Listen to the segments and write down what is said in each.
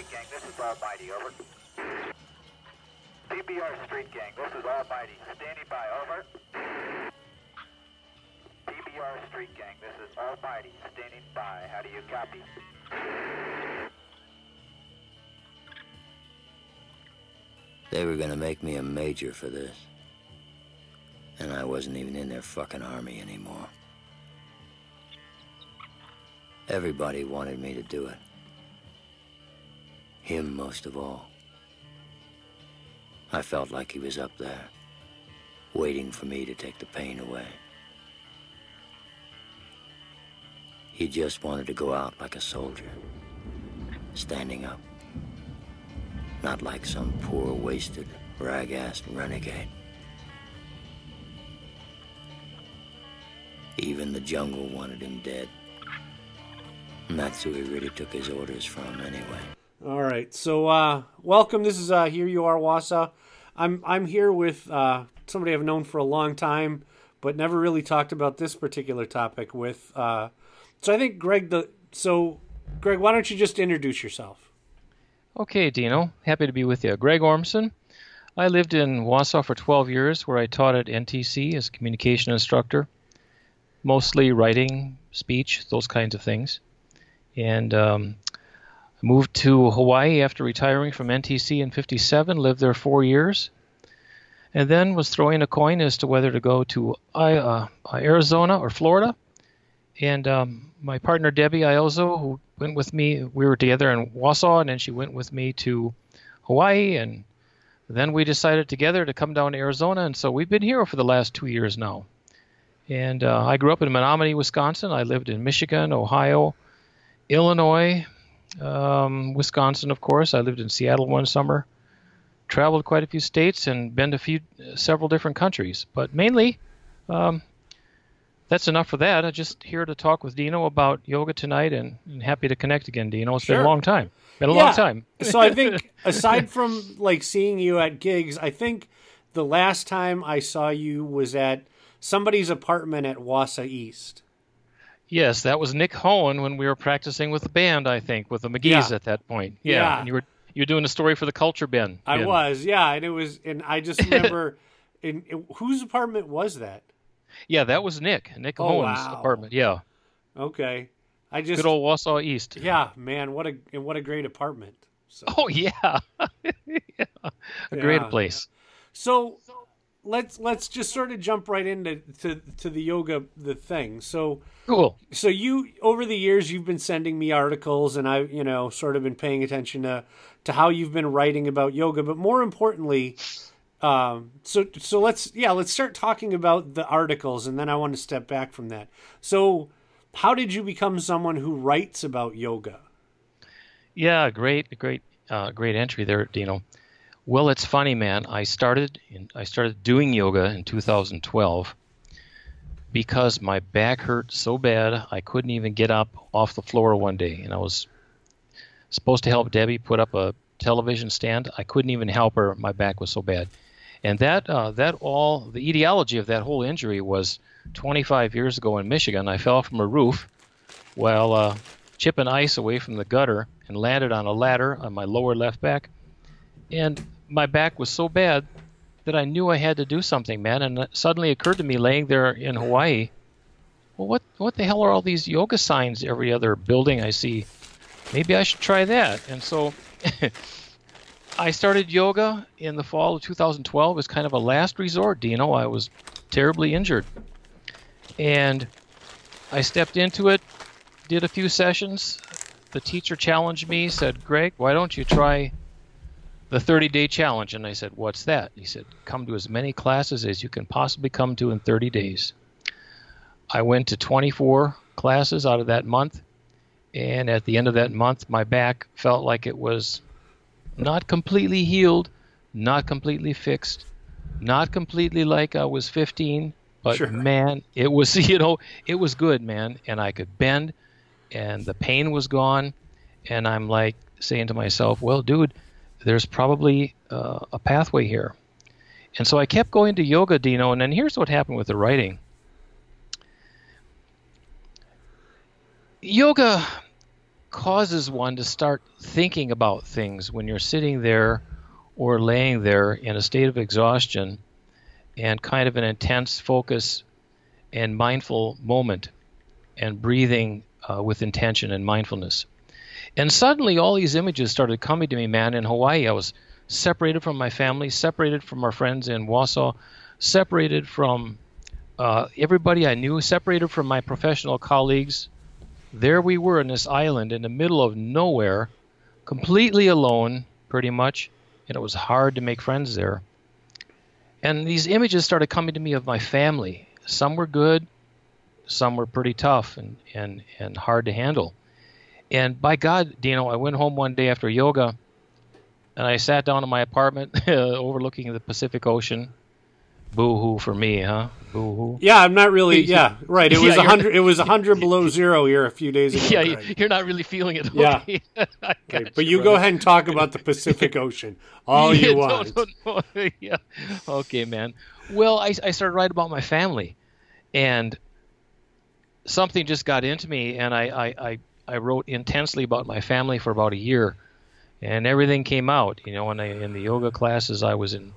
Street Gang, this is Almighty, over. PBR Street Gang, this is Almighty, standing by, over. PBR Street Gang, this is Almighty, standing by, how do you copy? They were gonna make me a major for this. And I wasn't even in their fucking army anymore. Everybody wanted me to do it. Him most of all. I felt like he was up there, waiting for me to take the pain away. He just wanted to go out like a soldier, standing up. Not like some poor, wasted, rag-assed renegade. Even the jungle wanted him dead. And that's who he really took his orders from anyway. All right. So, uh, welcome. This is uh, Here You Are, Wausau. I'm, I'm here with uh, somebody I've known for a long time, but never really talked about this particular topic with. Uh, so, I think, Greg, the. So, Greg, why don't you just introduce yourself? Okay, Dino. Happy to be with you. Greg Ormson. I lived in Wausau for 12 years, where I taught at NTC as communication instructor, mostly writing, speech, those kinds of things. And um, moved to Hawaii after retiring from NTC in 57, lived there four years, and then was throwing a coin as to whether to go to uh, Arizona or Florida. And um, my partner Debbie Iozo, who went with me, we were together in Wausau, and then she went with me to Hawaii, and then we decided together to come down to Arizona, and so we've been here for the last two years now. And uh, I grew up in Menominee, Wisconsin. I lived in Michigan, Ohio, Illinois, um, Wisconsin, of course. I lived in Seattle one summer. Traveled quite a few states and been to a few, several different countries. But mainly, um, that's enough for that. I'm just here to talk with Dino about yoga tonight, and, and happy to connect again, Dino. It's Sure. been a long time. Been a Yeah. long time. so I think aside from like seeing you at gigs, I think the last time I saw you was at somebody's apartment at Wausau East. Yes, that was Nick Hohen when we were practicing with the band. I think with the McGee's Yeah. at that point. Yeah, Yeah. and you were you were doing a story for the Culture Bin. I Bin. was, yeah, and it was, and I just remember, in, in- whose apartment was that? Yeah, that was Nick. Nick Oh, Hohen's wow. apartment. Yeah, Okay, I just, good old Wausau East. yeah, man, what a and what a great apartment. So, Oh yeah, yeah. a great place. so let's let's just sort of jump right into to, to the yoga the thing. So. Cool. so you over the years you've been sending me articles and i you know sort of been paying attention to to how you've been writing about yoga but more importantly um so so let's yeah let's start talking about the articles and then i want to step back from that so how did you become someone who writes about yoga Yeah, great, great, uh, great entry there, Dino. Well, it's funny, man. I started in, I started doing yoga in 2012 because my back hurt so bad I couldn't even get up off the floor one day, and I was supposed to help Debbie put up a television stand. I couldn't even help her. My back was so bad, and that uh, that all the etiology of that whole injury was 25 years ago in Michigan. I fell from a roof while uh, chipping ice away from the gutter and landed on a ladder on my lower left back. And my back was so bad that I knew I had to do something, man. And it suddenly occurred to me laying there in Hawaii, well, what what the hell are all these yoga signs every other building I see? Maybe I should try that. And so I started yoga in the fall of 2012 as kind of a last resort. You know I was terribly injured, and I stepped into it, did a few sessions. The teacher challenged me, said, "Greg, why don't you try the 30-day challenge?" And I said, "What's that?" He said, "Come to as many classes as you can possibly come to in 30 days." I went to 24 classes out of that month, and at the end of that month, my back felt like it was not completely healed, not completely fixed, not completely like I was 15, but Sure. man, it was you know it was good, man, and I could bend, and the pain was gone, and I'm like saying to myself, well, dude, there's probably uh, a pathway here, and so I kept going to yoga, Dino, and then here's what happened with the writing. Yoga causes one to start thinking about things when you're sitting there or laying there in a state of exhaustion and kind of an intense focus and mindful moment and breathing uh, with intention and mindfulness. And suddenly, all these images started coming to me, man. In Hawaii, I was separated from my family, separated from our friends in Wausau, separated from uh, everybody I knew, separated from my professional colleagues. There we were in this island in the middle of nowhere, completely alone, pretty much, and it was hard to make friends there. And these images started coming to me of my family. Some were good, some were pretty tough and, and, and hard to handle. And by God, Dino, I went home one day after yoga and I sat down in my apartment overlooking the Pacific Ocean. Boo hoo for me, huh? Boo hoo. Yeah, I'm not really. Yeah, right. It was a hundred. It was a hundred below zero here a few days ago. Yeah, you're not really feeling it. Yeah. Okay. Right, but you go ahead and talk about the Pacific Ocean all Yeah, you no, want. no, no. yeah. Okay, man. Well, I, I started writing about my family, and something just got into me, and I, I, I, I wrote intensely about my family for about a year, and everything came out. You know, when I in the yoga classes, I was in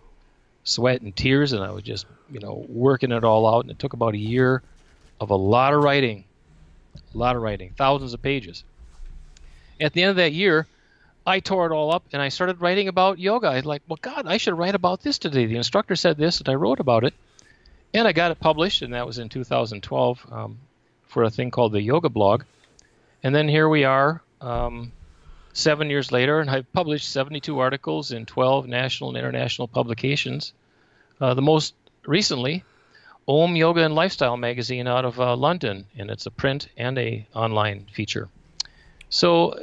sweat and tears, and I was just you know working it all out, and it took about a year of a lot of writing, a lot of writing, thousands of pages. At the end of that year, I tore it all up and I started writing about yoga. I was like, well, God, I should write about this today. The instructor said this, and I wrote about it. And I got it published, and that was in 2012 um, for a thing called the Yoga Blog. And then here we are, um, seven years later, and I've published 72 articles in 12 national and international publications. Uh, the most recently, Om Yoga and Lifestyle magazine out of uh, London, and it's a print and a online feature. So,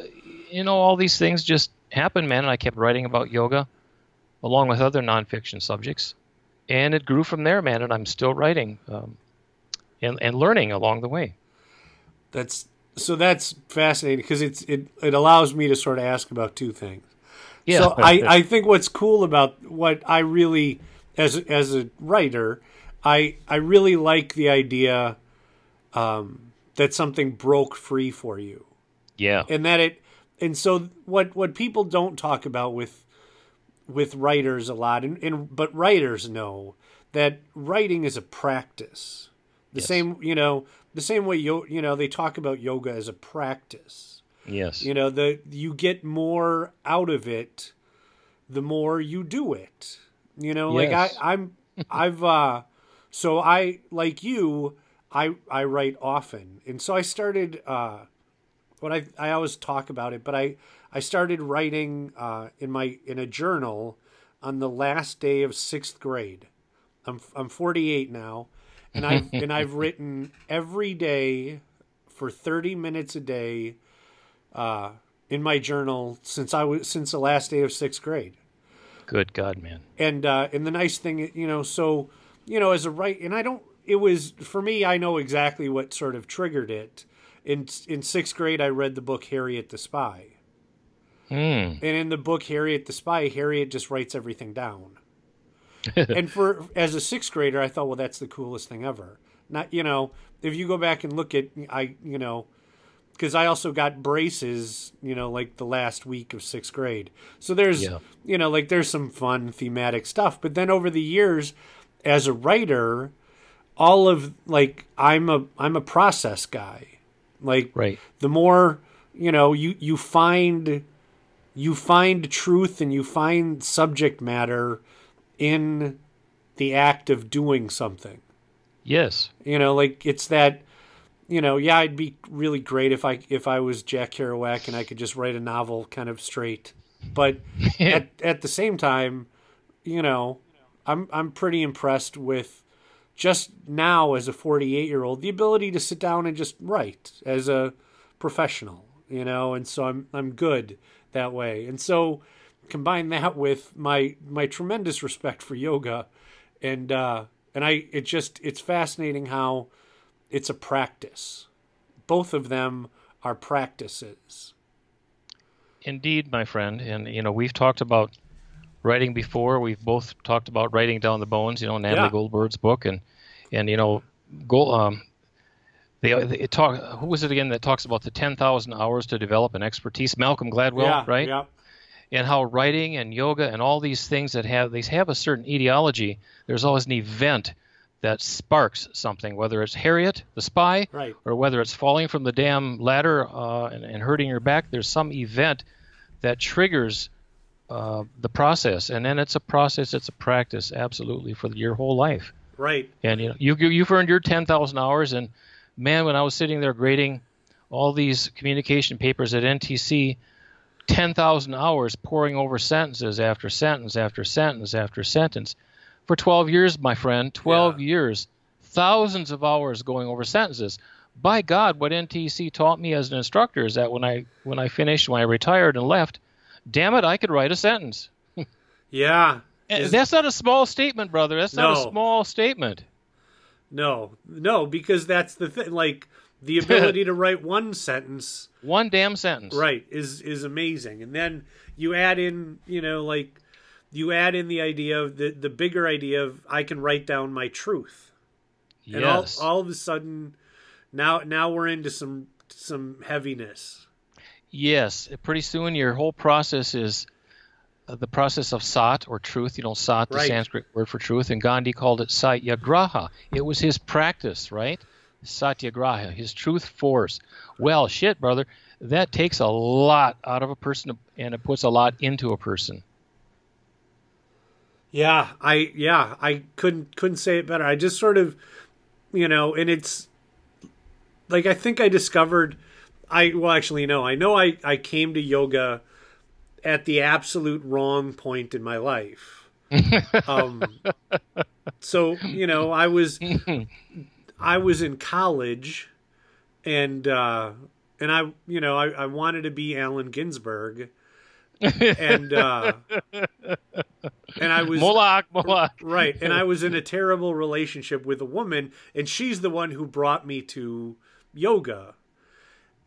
you know, all these things just happened, man. And I kept writing about yoga along with other nonfiction subjects. And it grew from there, man. And I'm still writing um, and, and learning along the way. That's so that's fascinating because it's it it allows me to sort of ask about two things. Yeah. So I, I think what's cool about what I really as as a writer, I I really like the idea um, that something broke free for you, yeah. and that it and so what what people don't talk about with with writers a lot, and, and but writers know that writing is a practice. The Yes. same, you know, the same way yo, you know, they talk about yoga as a practice. Yes. You know, the you get more out of it the more you do it. You know, like I I'm I've uh so I like you I I write often. And so I started uh what I I always talk about it, but I I started writing uh in my in a journal on the last day of 6th grade. I'm I'm 48 now and I've and I've written every day for 30 minutes a day uh, in my journal since I was since the last day of sixth grade. Good God, man. And uh, and the nice thing, you know, so you know, as a write, and I don't. It was for me. I know exactly what sort of triggered it. In in sixth grade, I read the book Harriet the Spy, Hmm. and in the book Harriet the Spy, Harriet just writes everything down. and for as a sixth grader, I thought, well, that's the coolest thing ever. Not you know, if you go back and look at I you know, because I also got braces, you know, like the last week of sixth grade. So there's Yeah. you know, like there's some fun thematic stuff. But then over the years, as a writer, all of like I'm a I'm a process guy. Like Right. the more you know you you find you find truth and you find subject matter in the act of doing something. Yes. you know like it's that you know yeah i'd be really great if i if i was jack kerouac and i could just write a novel kind of straight. But at at the same time you know i'm i'm pretty impressed with just now as a 48 year old the ability to sit down and just write as a professional you know and so i'm i'm good that way. And so combine that with my my tremendous respect for yoga and uh and i it just it's fascinating how it's a practice both of them are practices Indeed, my friend. And, you know, we've talked about writing before. We've both talked about writing down the bones, you know, Natalie Yeah. Goldberg's book. And, and you know, Gold, um, They, it talk. Who was it again that talks about the ten thousand hours to develop an expertise? Malcolm Gladwell, yeah, right? Yeah. And how writing and yoga and all these things that have they have a certain etiology. There's always an event that sparks something, whether it's Harriet the spy, Right. or whether it's falling from the damn ladder uh, and, and hurting your back. There's some event that triggers uh, the process, and then it's a process, it's a practice, absolutely for your whole life. Right. And you know, you you've earned your ten thousand hours, and man, when I was sitting there grading all these communication papers at NTC, ten thousand hours poring over sentences after sentence after sentence after sentence for twelve years, my friend, twelve Yeah. years, thousands of hours going over sentences. By God, what NTC taught me as an instructor is that when I when I finished, when I retired and left, damn it, I could write a sentence. Yeah. And Is- that's not a small statement, brother. That's not No. a small statement. No, no, because that's the thing. Like the ability to write one sentence, One damn sentence. right, is is amazing. And then you add in, you know, like you add in the idea of the the bigger idea of I can write down my truth, yes. and all all of a sudden, now now we're into some some heaviness. Yes, pretty soon your whole process is uh, the process of sat or truth. You know, sat, the Right. Sanskrit word for truth, and Gandhi called it satyagraha. It was his practice, right? Satyagraha, his truth force. Well, shit, brother, that takes a lot out of a person, and it puts a lot into a person. Yeah, I yeah, I couldn't couldn't say it better. I just sort of, you know, and it's like I think I discovered I well actually no, I know I I came to yoga at the absolute wrong point in my life. um so, you know, I was I was in college and uh and I you know, I, I wanted to be Allen Ginsberg. and uh and I was Moloch, Moloch. right and i was in a terrible relationship with a woman and she's the one who brought me to yoga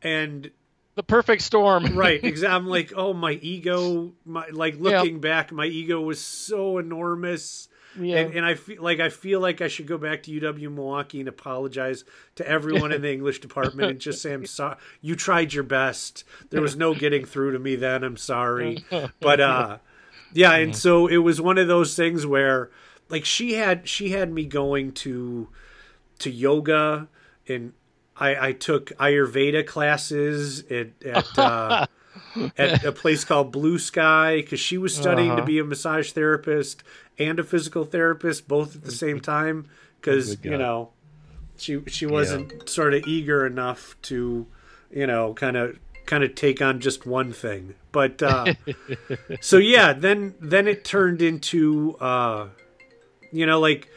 and The perfect storm. right exactly i'm like oh my ego my like looking back my ego was so enormous Yeah. and, and i feel like i feel like i should go back to uw milwaukee and apologize to everyone in the english department and just say i'm sorry you tried your best. There was no getting through to me then. I'm sorry. But uh yeah and so it was one of those things where like she had she had me going to to yoga and i i took ayurveda classes at at uh at a place called blue sky because she was studying to Uh-huh. be a massage therapist and a physical therapist both at the same time because you know she she wasn't sort of eager enough to you know kind of kind of take on just one thing. But uh so yeah then then it turned into uh you know like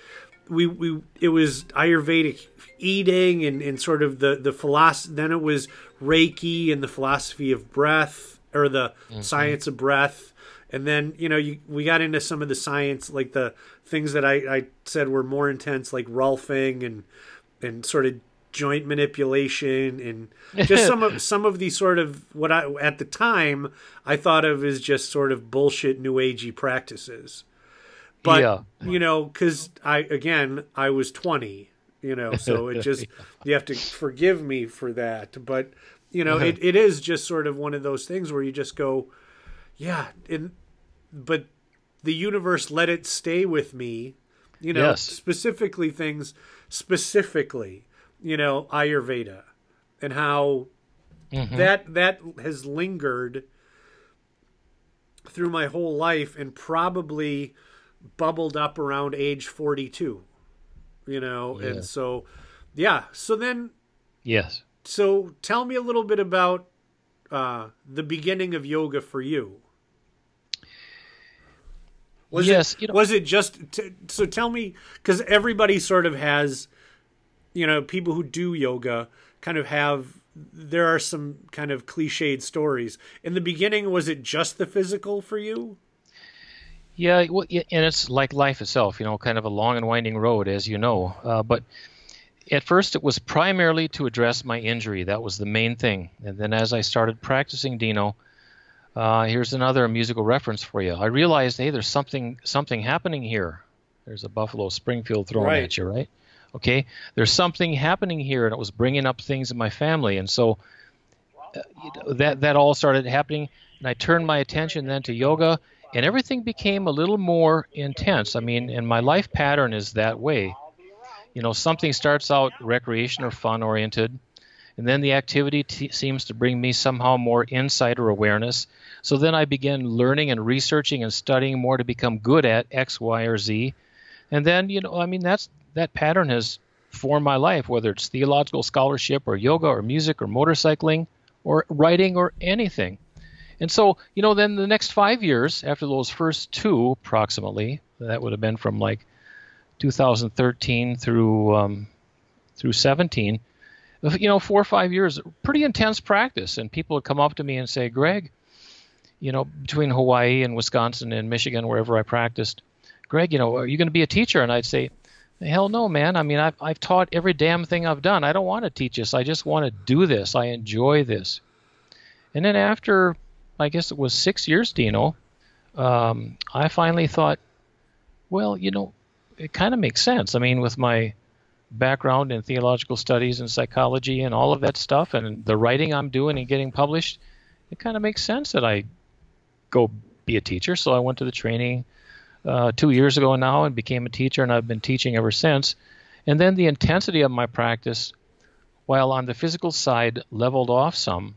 we we it was ayurvedic eating and and sort of the the philosophy then it was reiki and the philosophy of breath or the science of breath and then you know you, we got into some of the science like the things that I, I said were more intense like rolfing and and sort of joint manipulation and just some of some of the sort of what I at the time I thought of as just sort of bullshit new agey practices. But Yeah. you know, because I again I was twenty, you know, so it just you have to forgive me for that. But you know, it, it is just sort of one of those things where you just go, yeah, and but the universe let it stay with me, you know, Yes. specifically things specifically, you know, Ayurveda and how that that has lingered through my whole life and probably bubbled up around age 42 you know Yeah. and so yeah so then Yes. so tell me a little bit about uh the beginning of yoga for you was Yes, it you know- was it just t- so tell me cuz everybody sort of has you know people who do yoga kind of have there are some kind of cliched stories in the beginning was it just the physical for you Yeah, well, and it's like life itself, you know, kind of a long and winding road, as you know. Uh, but at first, it was primarily to address my injury. That was the main thing. And then as I started practicing Dino, uh, here's another musical reference for you. I realized, hey, there's something something happening here. There's a Buffalo Springfield thrown Right. at you, right? Okay, there's something happening here, and it was bringing up things in my family, and so uh, you know, that that all started happening, and I turned my attention then to yoga, and everything became a little more intense. I mean, and my life pattern is that way. You know, something starts out recreation or fun oriented, and then the activity t- seems to bring me somehow more insight or awareness. So then I begin learning and researching and studying more to become good at X, Y, or Z. And then, you know, I mean, that's that pattern has formed my life, whether it's theological scholarship or yoga or music or motorcycling or writing or anything. And so, you know, then the next five years after those first two, approximately, that would have been from like 2013 through um, through 17, you know, four or five years, pretty intense practice. And people would come up to me and say, Greg, you know, between Hawaii and Wisconsin and Michigan, wherever I practiced, Greg, you know, are you going to be a teacher? And I'd say, Hell no, man. I mean, I've, I've taught every damn thing I've done. I don't want to teach this. I just want to do this. I enjoy this. And then after, I guess it was six years, Dino, um, I finally thought, well, you know, it kind of makes sense. I mean, with my background in theological studies and psychology and all of that stuff and the writing I'm doing and getting published, it kind of makes sense that I go be a teacher. So I went to the training uh, two years ago now and became a teacher, and I've been teaching ever since. And then the intensity of my practice, while on the physical side leveled off some,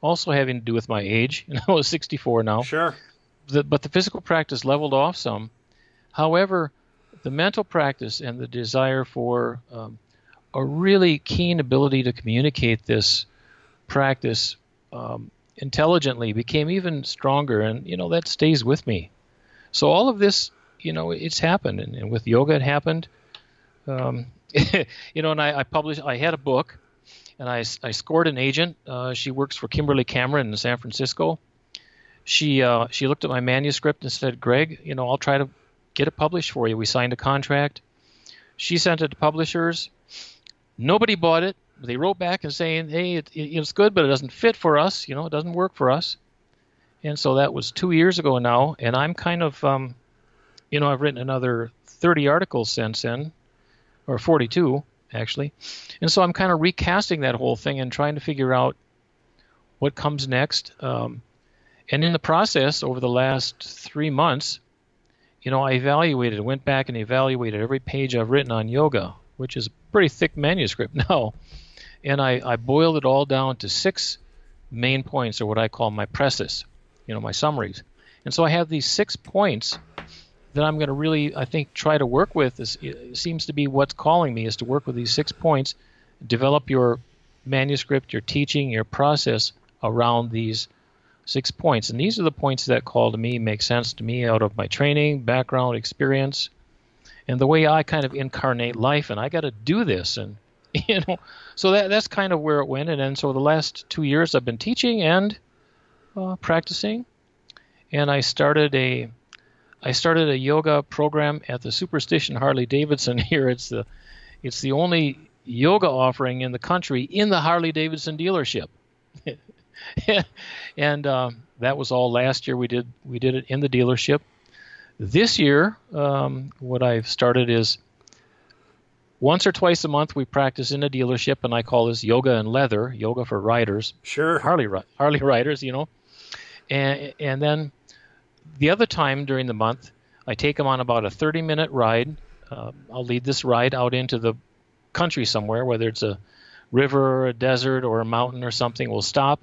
also having to do with my age. Know, I was 64 now. Sure. The, but the physical practice leveled off some. However, the mental practice and the desire for um, a really keen ability to communicate this practice um, intelligently became even stronger, and you know that stays with me. So all of this, you know, it's happened, and, and with yoga, it happened. Um, you know, and I, I, published. I had a book, and I, I scored an agent. Uh, she works for Kimberley Cameron in San Francisco. She uh, she looked at my manuscript and said, "Greg, you know, I'll try to get it published for you." We signed a contract. She sent it to publishers. Nobody bought it. They wrote back and saying, "Hey, it, it, it's good, but it doesn't fit for us. You know, it doesn't work for us." and so that was two years ago now. And I'm kind of, um, you know, I've written another 30 articles since then, or 42 actually, and so I'm kind of recasting that whole thing and trying to figure out what comes next. Um, and in the process, over the last three months, you know, I evaluated, went back and evaluated every page I've written on yoga, which is a pretty thick manuscript now, and I, I boiled it all down to six main points, or what I call my precis you know, my summaries. And so I have these six points that I'm going to really, I think, try to work with. This seems to be what's calling me is to work with these six points, develop your manuscript, your teaching, your process around these six points. And these are the points that call to me, make sense to me out of my training, background, experience, and the way I kind of incarnate life. And I got to do this. And, you know, so that, that's kind of where it went. And then so the last two years I've been teaching and uh, practicing, and I started a I started a yoga program at the Superstition Harley Davidson here. It's the it's the only yoga offering in the country in the Harley Davidson dealership. and um, that was all last year. We did we did it in the dealership. This year, um, what I've started is once or twice a month we practice in a dealership, and I call this yoga and leather, yoga for riders. Sure. Harley Harley riders, you know and and then the other time during the month, I take them on about a 30 minute ride. Uh, I'll lead this ride out into the country somewhere, whether it's a river, or a desert, or a mountain or something. We'll stop.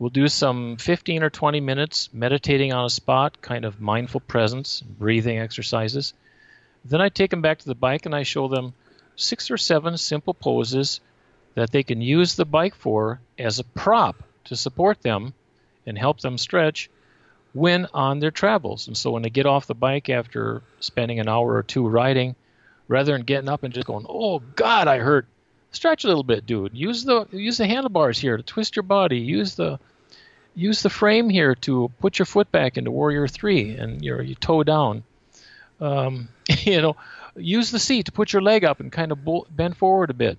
We'll do some 15 or 20 minutes meditating on a spot, kind of mindful presence, breathing exercises. Then I take them back to the bike and I show them six or seven simple poses that they can use the bike for as a prop to support them and help them stretch when on their travels. And so when they get off the bike after spending an hour or two riding, rather than getting up and just going, "Oh God, I hurt," stretch a little bit, dude. Use the use the handlebars here to twist your body. Use the use the frame here to put your foot back into Warrior Three and your, your toe down. Um, you know, use the seat to put your leg up and kind of bend forward a bit.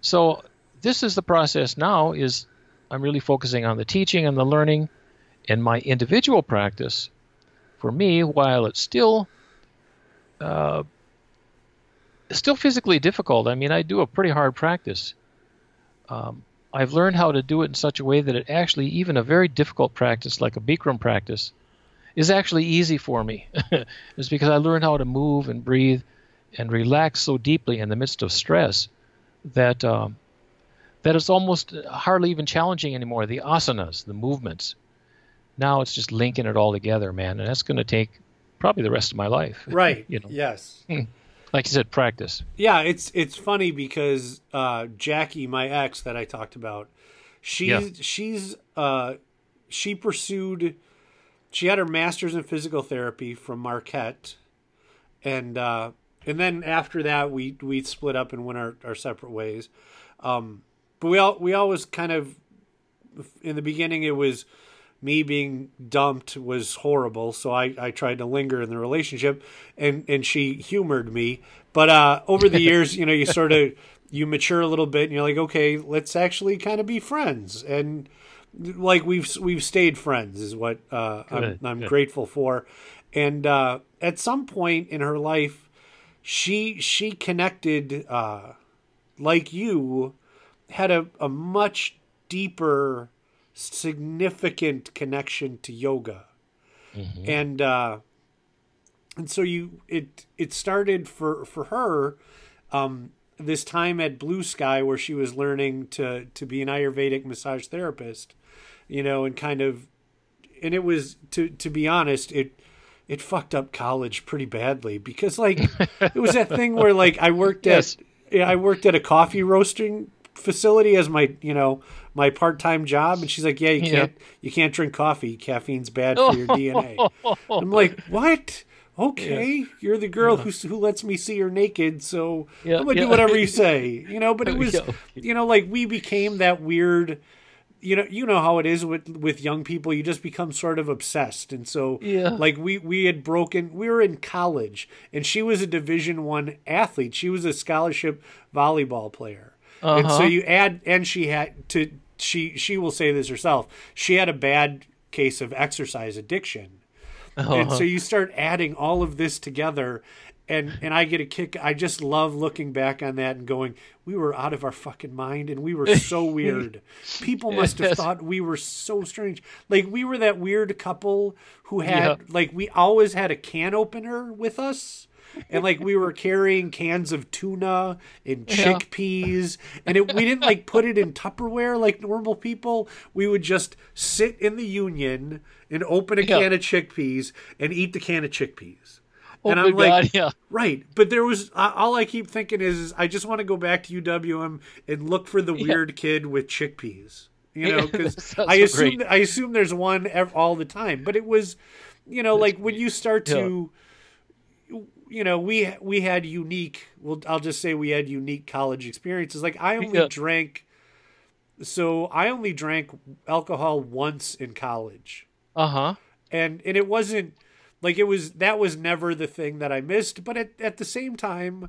So this is the process now. Is I'm really focusing on the teaching and the learning and my individual practice. For me, while it's still uh, still physically difficult. I mean, I do a pretty hard practice. Um, I've learned how to do it in such a way that it actually, even a very difficult practice like a Bikram practice, is actually easy for me. it's because I learned how to move and breathe and relax so deeply in the midst of stress that um, that it's almost hardly even challenging anymore. The asanas, the movements. Now it's just linking it all together, man, and that's going to take probably the rest of my life. Right. you know. Yes. Like you said, practice. Yeah, it's it's funny because uh, Jackie, my ex that I talked about, she's Yeah. she's uh, she pursued she had her master's in physical therapy from Marquette, and uh, and then after that we we split up and went our, our separate ways. Um, but we all we always kind of in the beginning it was me being dumped was horrible so I, I tried to linger in the relationship and and she humored me. But uh over the years you know you sort of you mature a little bit and you're like okay let's actually kind of be friends. And like we've we've stayed friends is what uh I'm, I'm grateful for. And uh at some point in her life she she connected uh like you had a, a much deeper significant connection to yoga and uh and so you it it started for for her um this time at blue sky where she was learning to to be an ayurvedic massage therapist you know and kind of and it was to to be honest it it fucked up college pretty badly because like it was that thing where like I worked Yes. at yeah, I worked at a coffee roasting facility as my you know my part time job, and she's like, "Yeah, you Yeah. can't you can't drink coffee. Caffeine's bad for your DNA." I'm like, "What?" Okay, you're the girl who who lets me see her naked, so Yeah, I'm gonna yeah. do whatever you say, you know. But it was, you know, like we became that weird, you know, you know how it is with with young people. You just become sort of obsessed, and so Yeah. like we we had broken. We were in college, and she was a Division One athlete. She was a scholarship volleyball player, and so Uh-huh. you add, and she had to. She she will say this herself. She had a bad case of exercise addiction and so you start adding all of this together and and I get a kick I just love looking back on that and going we were out of our fucking mind and we were so weird people must have Yes. thought we were so strange like we were that weird couple who had Yeah. like we always had a can opener with us and like we were carrying cans of tuna and chickpeas. And it, we didn't like put it in tupperware like normal people. We would just sit in the union and open a Yeah. can of chickpeas and eat the can of chickpeas. Oh, and i'm good like God, yeah. right. But there was all i keep thinking is, is i just want to go back to uwm and look for the weird kid with chickpeas you know because i assume i assume there's one ev- all the time. But it was you know like when you start to you know we we had unique well i'll just say we had unique college experiences like i only Yeah. drank so i only drank alcohol once in college Uh huh. and and it wasn't like it was that was never the thing that i missed but at, at the same time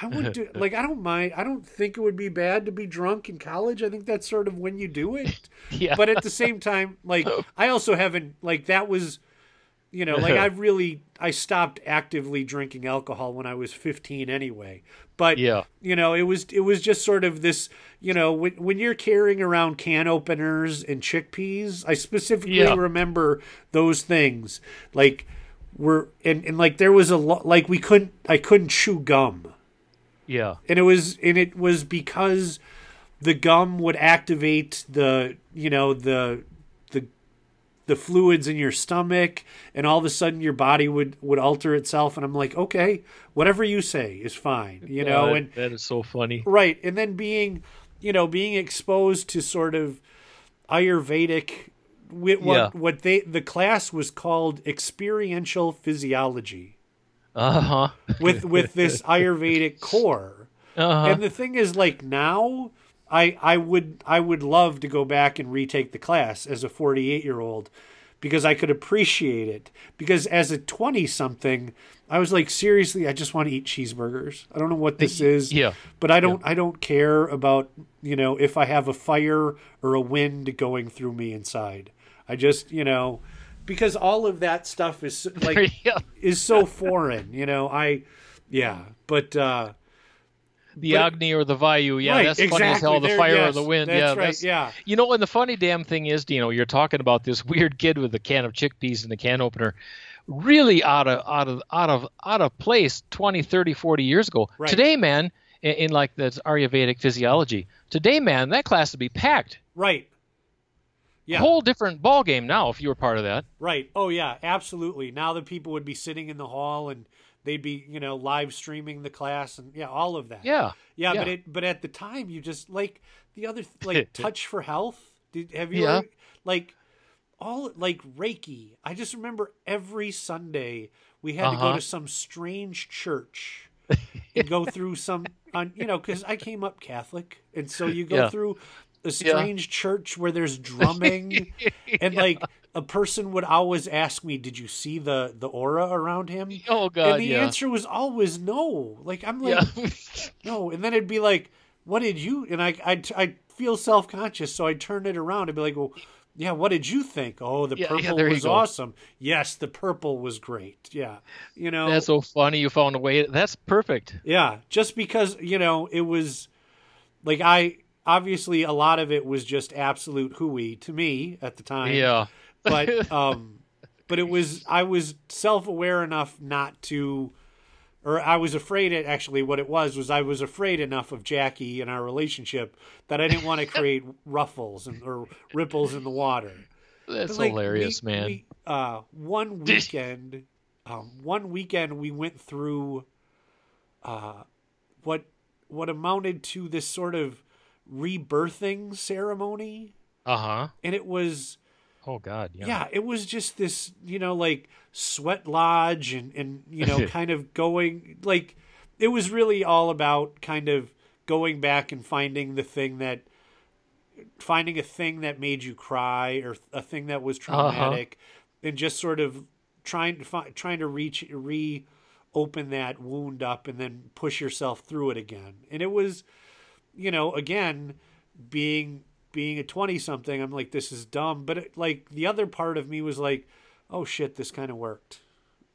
i would do like i don't mind i don't think it would be bad to be drunk in college i think that's sort of when you do it Yeah. but at the same time like i also haven't like that was you know like i've really i stopped actively drinking alcohol when i was 15 anyway but Yeah. you know it was it was just sort of this you know when, when you're carrying around can openers and chickpeas i specifically Yeah. remember those things like were and, and like there was a lot like we couldn't i couldn't chew gum Yeah. and it was and it was because the gum would activate the you know the the fluids in your stomach and all of a sudden your body would would alter itself and I'm like okay whatever you say is fine you know and that is so funny. right and then being you know being exposed to sort of ayurvedic what Yeah. what they the class was called experiential physiology Uh huh. with with this ayurvedic core Uh-huh. and the thing is like now I I would I would love to go back and retake the class as a 48 year old because I could appreciate it because as a 20 something I was like seriously I just want to eat cheeseburgers. I don't know what this is. yeah. But I don't I don't care about, you know, if I have a fire or a wind going through me inside. I just, you know, because all of that stuff is like yeah. is so foreign, you know. I yeah, but uh the But- Agni or the Vayu. Yeah, Right, that's funny as exactly. hell. The There- fire yes, or the wind. that's yeah, right, that's, yeah. You know, and the funny damn thing is, Dino, you're talking about this weird kid with a can of chickpeas and the can opener. Really out of out of out of out of place 20, 30, 40 years ago. Right. Today, man, in, in like that's Ayurvedic physiology. Today, man, that class would be packed. Right. Yeah. Whole different ball game now if you were part of that. Right. Oh yeah, absolutely. Now the people would be sitting in the hall and they'd be, you know, live streaming the class and yeah, all of that. Yeah. Yeah, but it but at the time you just like the other like touch for health. Did have you Yeah. ever, like all like Reiki? I just remember every Sunday we had to go Uh-huh. to some strange church and go through some on you know because I came up Catholic and so you go Yeah. through a strange church where there's drumming and like a person would always ask me, "Did you see the the aura around him?" Oh God, and the yeah. answer was always no. Like I'm like yeah. no, and then it'd be like, "What did you?" And I I I feel self conscious, so I turn it around and be like, "Well, yeah, what did you think?" Oh, the Yeah, purple was awesome. Yes, the purple was great. Yeah, you know, That's so funny. You found a way. That's perfect. yeah, just because you know it was like I obviously a lot of it was just absolute hooey to me at the time. Yeah. But um, but it was I was self aware enough not to, or I was afraid. It actually what it was was I was afraid enough of Jackie and our relationship that I didn't want to create ruffles and or ripples in the water. That's like, hilarious, we- man. we, uh, one weekend, um, one weekend we went through, uh, what what amounted to this sort of rebirthing ceremony, Uh huh. and it was Oh God. Yeah. yeah, it was just this, you know, like sweat lodge and and you know, kind of going like it was really all about kind of going back and finding the thing that finding a thing that made you cry or a thing that was uh-huh. traumatic and just sort of trying to find, trying to reach reopen that wound up and then push yourself through it again. And it was you know, again, being being a 20 something, I'm like this is dumb, but it, like the other part of me was like, oh shit, this kind of worked.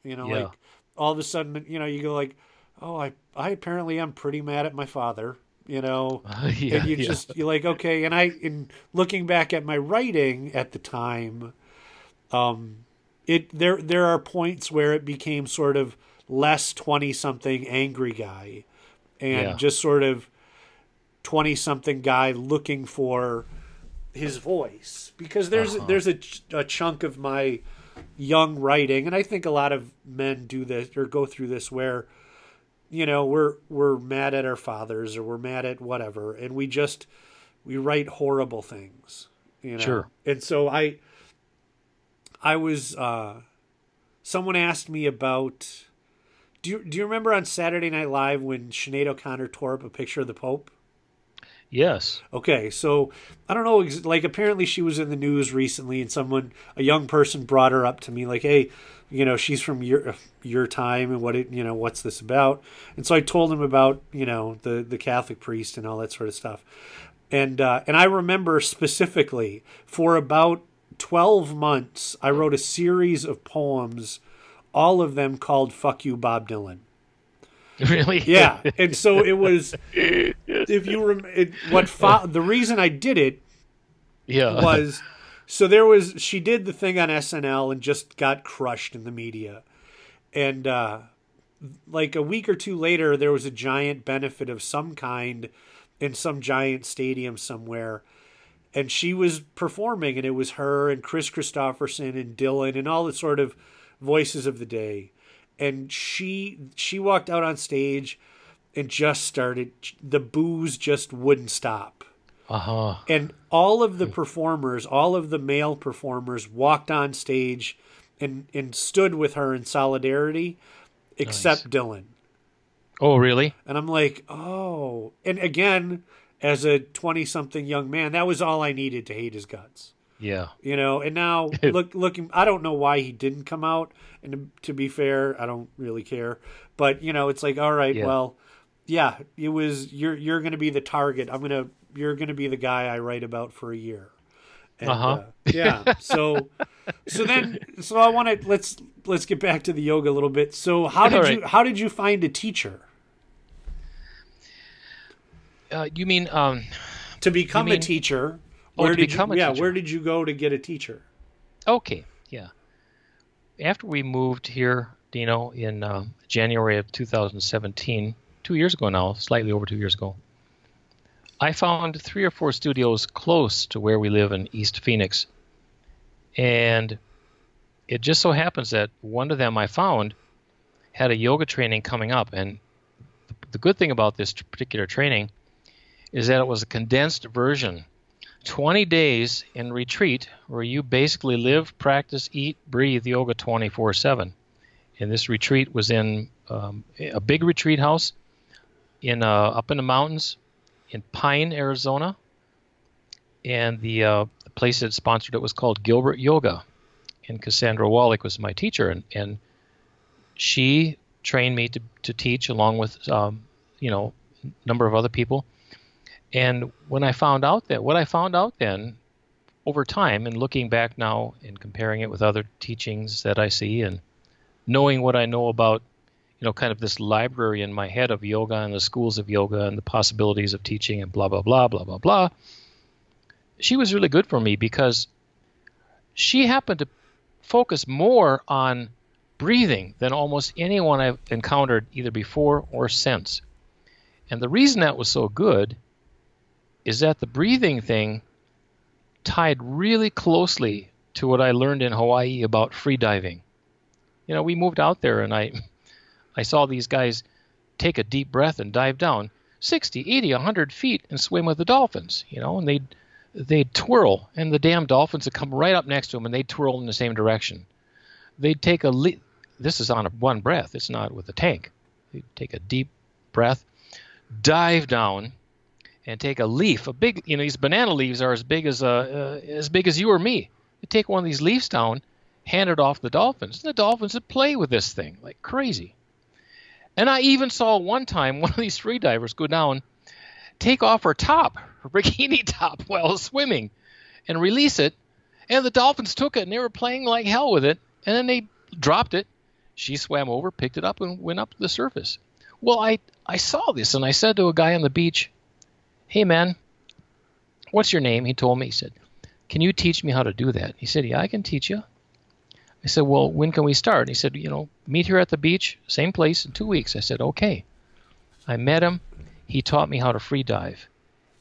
You know, Yeah. like all of a sudden, you know, you go like, oh, I I apparently am pretty mad at my father, you know. yeah. and you yeah. just you're like okay and i in looking back at my writing at the time um it there there are points where it became sort of less 20 something angry guy and just sort of 20 something guy looking for his voice because there's Uh-huh. there's a, ch- a chunk of my young writing and i think a lot of men do this or go through this where you know we're we're mad at our fathers or we're mad at whatever and we just we write horrible things you know Sure. and so i i was uh someone asked me about do you do you remember on saturday night live when Sinead o'connor tore up a picture of the pope Yes. Okay, so I don't know. Like, apparently, she was in the news recently, and someone, a young person, brought her up to me, like, "Hey, you know, she's from your your time, and what it, you know, what's this about?" And so I told him about, you know, the the Catholic priest and all that sort of stuff, and uh, and I remember specifically for about twelve months, I wrote a series of poems, all of them called "Fuck You, Bob Dylan." Really? Yeah, and so it was. If you rem- it, what fo- the reason I did it yeah. was so there was she did the thing on SNL and just got crushed in the media, and uh, like a week or two later there was a giant benefit of some kind in some giant stadium somewhere. And she was performing, and it was her and Kris Kristofferson and Dylan and all the sort of voices of the day and she she walked out on stage and just started the boos just wouldn't stop. Uh huh. and all of the performers all of the male performers walked on stage and and stood with her in solidarity except dylan. Oh, really? and i'm like oh. And again as a 20 something young man that was all i needed to hate his guts Yeah. you know and now look looking i don't know why he didn't come out and to, be fair i don't really care but you know it's like all right Yeah. well yeah it was you're you're going to be the target i'm going to you're going to be the guy i write about for a year and, Uh-huh. uh, yeah so so then so i want to let's let's get back to the yoga a little bit so how did All you how did you find a teacher Uh, you mean um, to become mean- a teacher? Oh, Where to did become you? a yeah, teacher. where did you go to get a teacher? Okay, yeah. After we moved here, Dino, in um, January of 2017, two years ago now, slightly over two years ago, I found three or four studios close to where we live in East Phoenix. And it just so happens that one of them I found had a yoga training coming up. And the good thing about this particular training is that it was a condensed version 20 days in retreat where you basically live, practice, eat, breathe yoga 24 7. And this retreat was in um, a big retreat house in uh, up in the mountains in Pine, Arizona. And the, uh, the place that sponsored it was called Gilbert Yoga. And Cassandra Wallach was my teacher. And, and she trained me to, to teach along with, um, you know, a number of other people. And when I found out that, what I found out then, over time, and looking back now and comparing it with other teachings that I see, and knowing what I know about, you know, kind of this library in my head of yoga and the schools of yoga and the possibilities of teaching and blah blah blah blah blah blah, she was really good for me because she happened to focus more on breathing than almost anyone I've encountered either before or since. And the reason that was so good is that the breathing thing tied really closely to what I learned in Hawaii about free diving. You know, we moved out there and I I saw these guys take a deep breath and dive down 60, 80, 100 feet and swim with the dolphins, you know, and they'd they'd twirl and the damn dolphins would come right up next to them and they'd twirl in the same direction. They'd take a le- this is on a one breath, it's not with a tank. They'd take a deep breath, dive down and take a leaf, a big, you know, these banana leaves are as big as uh, uh, as big as you or me. You take one of these leaves down, hand it off the dolphins, and the dolphins would play with this thing like crazy. And I even saw one time one of these free divers go down, take off her top, her bikini top, while swimming, and release it, and the dolphins took it and they were playing like hell with it, and then they dropped it. She swam over, picked it up, and went up to the surface. Well, I I saw this, and I said to a guy on the beach, hey man, what's your name? He told me. He said, can you teach me how to do that? He said, yeah, I can teach you. I said, well, when can we start? He said, you know, meet here at the beach, same place in two weeks. I said, okay. I met him. He taught me how to free dive.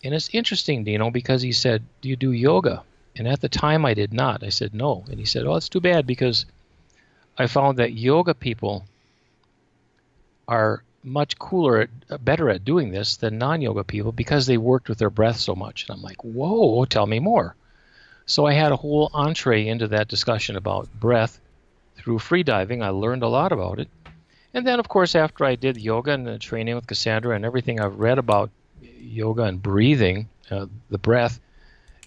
And it's interesting, Dino, because he said, do you do yoga? And at the time I did not. I said, no. And he said, oh, it's too bad because I found that yoga people are much cooler, at, better at doing this than non-yoga people because they worked with their breath so much. And I'm like, whoa, tell me more. So I had a whole entree into that discussion about breath through freediving. I learned a lot about it. And then, of course, after I did yoga and the training with Cassandra and everything I've read about yoga and breathing, uh, the breath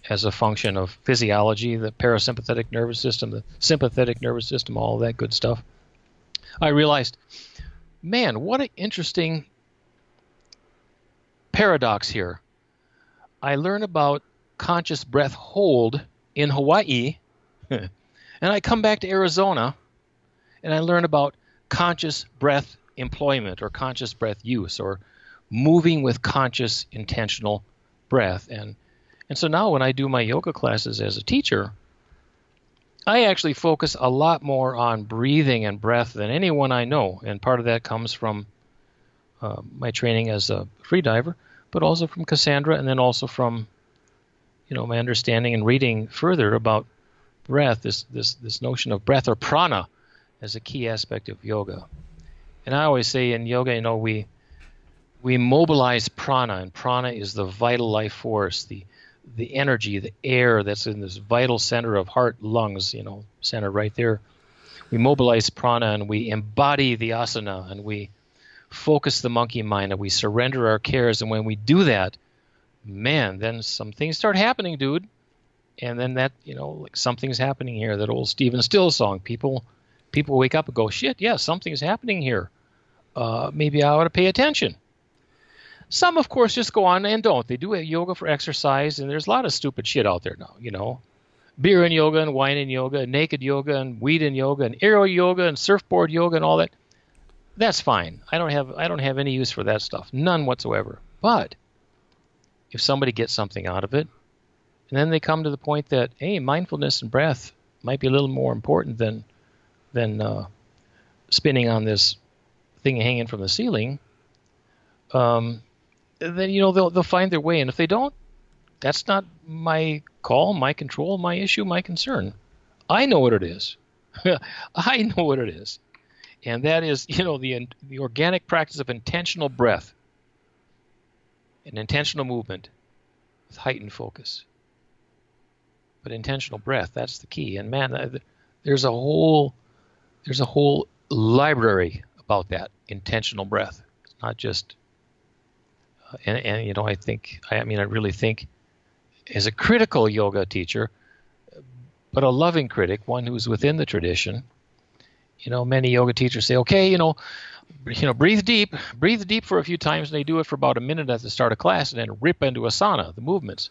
as a function of physiology, the parasympathetic nervous system, the sympathetic nervous system, all that good stuff, I realized man, what an interesting paradox here. I learn about conscious breath hold in Hawaii, and I come back to Arizona and I learn about conscious breath employment or conscious breath use or moving with conscious intentional breath and and so now when I do my yoga classes as a teacher I actually focus a lot more on breathing and breath than anyone I know, and part of that comes from uh, my training as a freediver, but also from Cassandra, and then also from, you know, my understanding and reading further about breath. This this this notion of breath or prana as a key aspect of yoga. And I always say in yoga, you know, we we mobilize prana, and prana is the vital life force, the the energy, the air that's in this vital center of heart, lungs, you know, center right there. We mobilize prana and we embody the asana and we focus the monkey mind and we surrender our cares. And when we do that, man, then some things start happening, dude. And then that, you know, like something's happening here. That old Stephen Stills song. People, people wake up and go, shit, yeah, something's happening here. Uh, maybe I ought to pay attention. Some, of course, just go on and don't. They do yoga for exercise, and there's a lot of stupid shit out there now, you know. Beer and yoga, and wine and yoga, and naked yoga, and weed and yoga, and aero yoga, and surfboard yoga, and all that. That's fine. I don't have I don't have any use for that stuff, none whatsoever. But if somebody gets something out of it, and then they come to the point that hey, mindfulness and breath might be a little more important than than uh, spinning on this thing hanging from the ceiling. Um, then you know they'll they'll find their way, and if they don't, that's not my call, my control, my issue, my concern. I know what it is. I know what it is, and that is you know the the organic practice of intentional breath, an intentional movement with heightened focus. But intentional breath, that's the key. And man, there's a whole there's a whole library about that intentional breath. It's not just uh, and, and you know I think I mean I really think as a critical yoga teacher, but a loving critic, one who's within the tradition. You know, many yoga teachers say, okay, you know, you know, breathe deep, breathe deep for a few times, and they do it for about a minute at the start of class, and then rip into asana, the movements.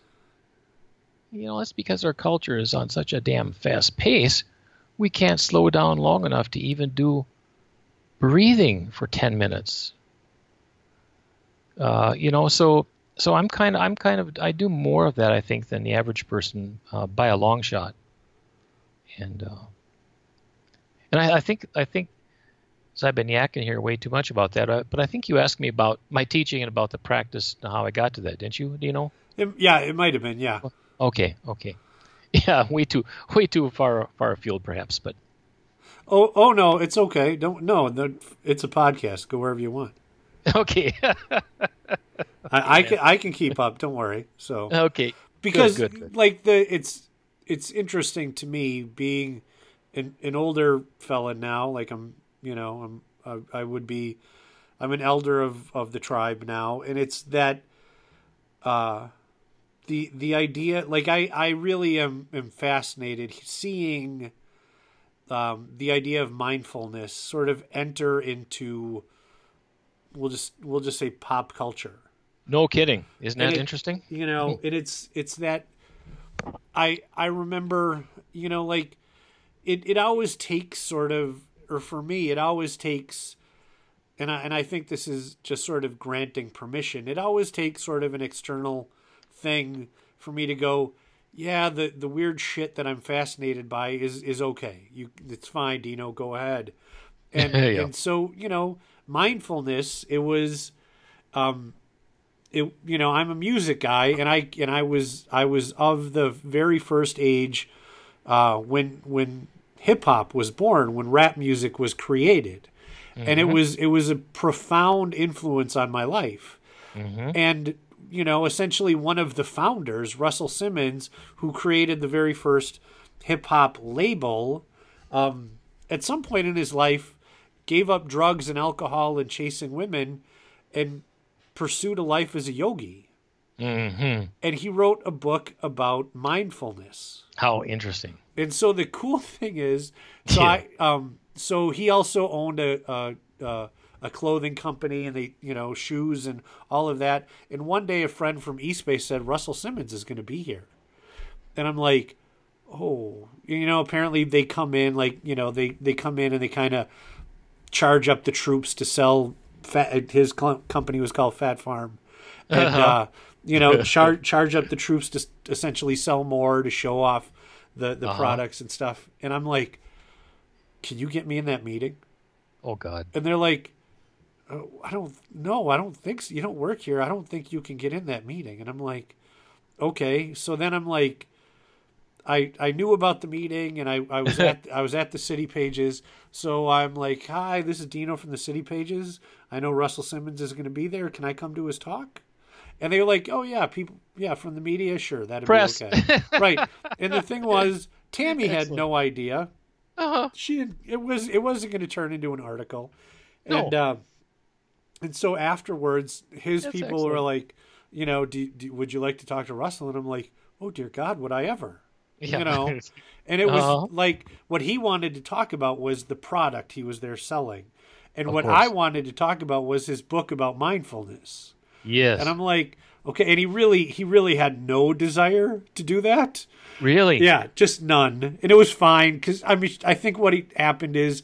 You know, that's because our culture is on such a damn fast pace, we can't slow down long enough to even do breathing for 10 minutes. Uh, you know, so so I'm kind of I'm kind of I do more of that I think than the average person uh, by a long shot, and uh, and I, I, think I think so I've been yakking here way too much about that, uh, but I think you asked me about my teaching and about the practice and how I got to that, didn't you? Do you know? It, yeah, it might have been. Yeah. Okay. Okay. Yeah, way too way too far far afield, perhaps, but. Oh, oh no, it's okay. Don't no, it's a podcast. Go wherever you want. Okay. I, I, can I can keep up. Don't worry. So okay, because good, good, good. like the it's it's interesting to me being an an older fella now. Like I'm, you know, I'm I, I would be, I'm an elder of of the tribe now, and it's that, uh, the the idea. Like I I really am am fascinated seeing. Um, the idea of mindfulness sort of enter into we'll just we'll just say pop culture no kidding. Isn't that it, interesting? You know, hmm. and it's it's that I I remember, you know, like it it always takes sort of or for me it always takes and I and I think this is just sort of granting permission. It always takes sort of an external thing for me to go, yeah, the the weird shit that I'm fascinated by is is okay. You it's fine, Dino, go ahead. And yeah. and so, you know, mindfulness, it was um it you know I'm a music guy and I and I was I was of the very first age uh, when when hip hop was born when rap music was created mm-hmm. and it mm-hmm. was it was a profound influence on my life mm-hmm. and you know essentially one of the founders Russell Simmons who created the very first hip hop label um, at some point in his life gave up drugs and alcohol and chasing women and pursued a life as a yogi. Mm-hmm. And he wrote a book about mindfulness. How interesting! And so the cool thing is, so yeah. I, um, so he also owned a, a, a clothing company, and they, you know, shoes and all of that. And one day, a friend from Eastbay said Russell Simmons is going to be here, and I'm like, oh, you know, apparently they come in like, you know, they they come in and they kind of charge up the troops to sell Phat, his company was called Phat Farm, and uh-huh. uh, you know charge charge up the troops to essentially sell more to show off the the uh-huh. products and stuff. And I'm like, can you get me in that meeting? Oh God! And they're like, oh, I don't know. I don't think so. You don't work here. I don't think you can get in that meeting. And I'm like, okay. So then I'm like, I I knew about the meeting and I, I was at I was at the city pages. So I'm like, hi, this is Dino from the city pages. I know Russell Simmons is going to be there. Can I come to his talk? And they were like, oh yeah, people, yeah, from the media, sure, that'd Press. be okay, right? And the thing was, Tammy had no idea. Uh-huh. She it was it wasn't going to turn into an article, and no. uh, and so afterwards, his That's people excellent. were like, you know, do, do, would you like to talk to Russell? And I'm like, oh dear God, would I ever? Yeah. You know, and it was uh-huh. like what he wanted to talk about was the product he was there selling, and of what course. I wanted to talk about was his book about mindfulness. Yes, and I'm like, okay, and he really he really had no desire to do that. Really? Yeah, just none, and it was fine because I mean I think what happened is,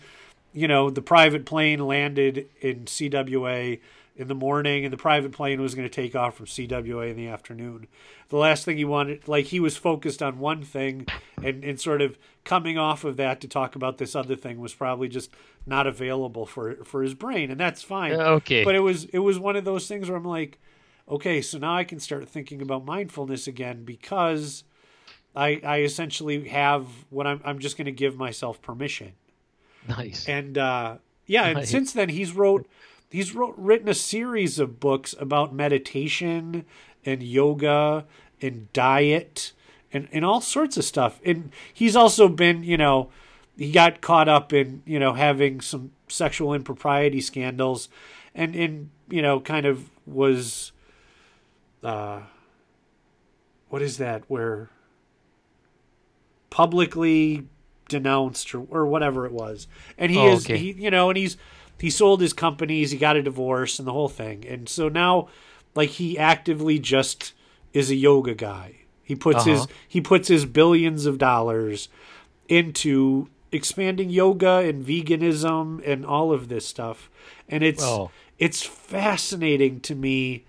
you know, the private plane landed in CWA in the morning, and the private plane was going to take off from CWA in the afternoon. The last thing he wanted, like he was focused on one thing, and, and sort of coming off of that to talk about this other thing was probably just not available for for his brain, and that's fine. Okay. But it was it was one of those things where I'm like, okay, so now I can start thinking about mindfulness again because I I essentially have what I'm I'm just going to give myself permission. Nice. And uh, yeah, and Nice. since then he's wrote he's wrote written a series of books about meditation and yoga and diet and and all sorts of stuff. And he's also been, you know, he got caught up in, you know, having some sexual impropriety scandals and and you know, kind of was uh what is that where publicly denounced or, or whatever it was. And he Oh, is okay. he you know, and he's he sold his companies, he got a divorce and the whole thing. And so now like he actively just is a yoga guy. He puts his Uh-huh. he puts his billions of dollars into expanding yoga and veganism and all of this stuff. And it's Oh. it's fascinating to me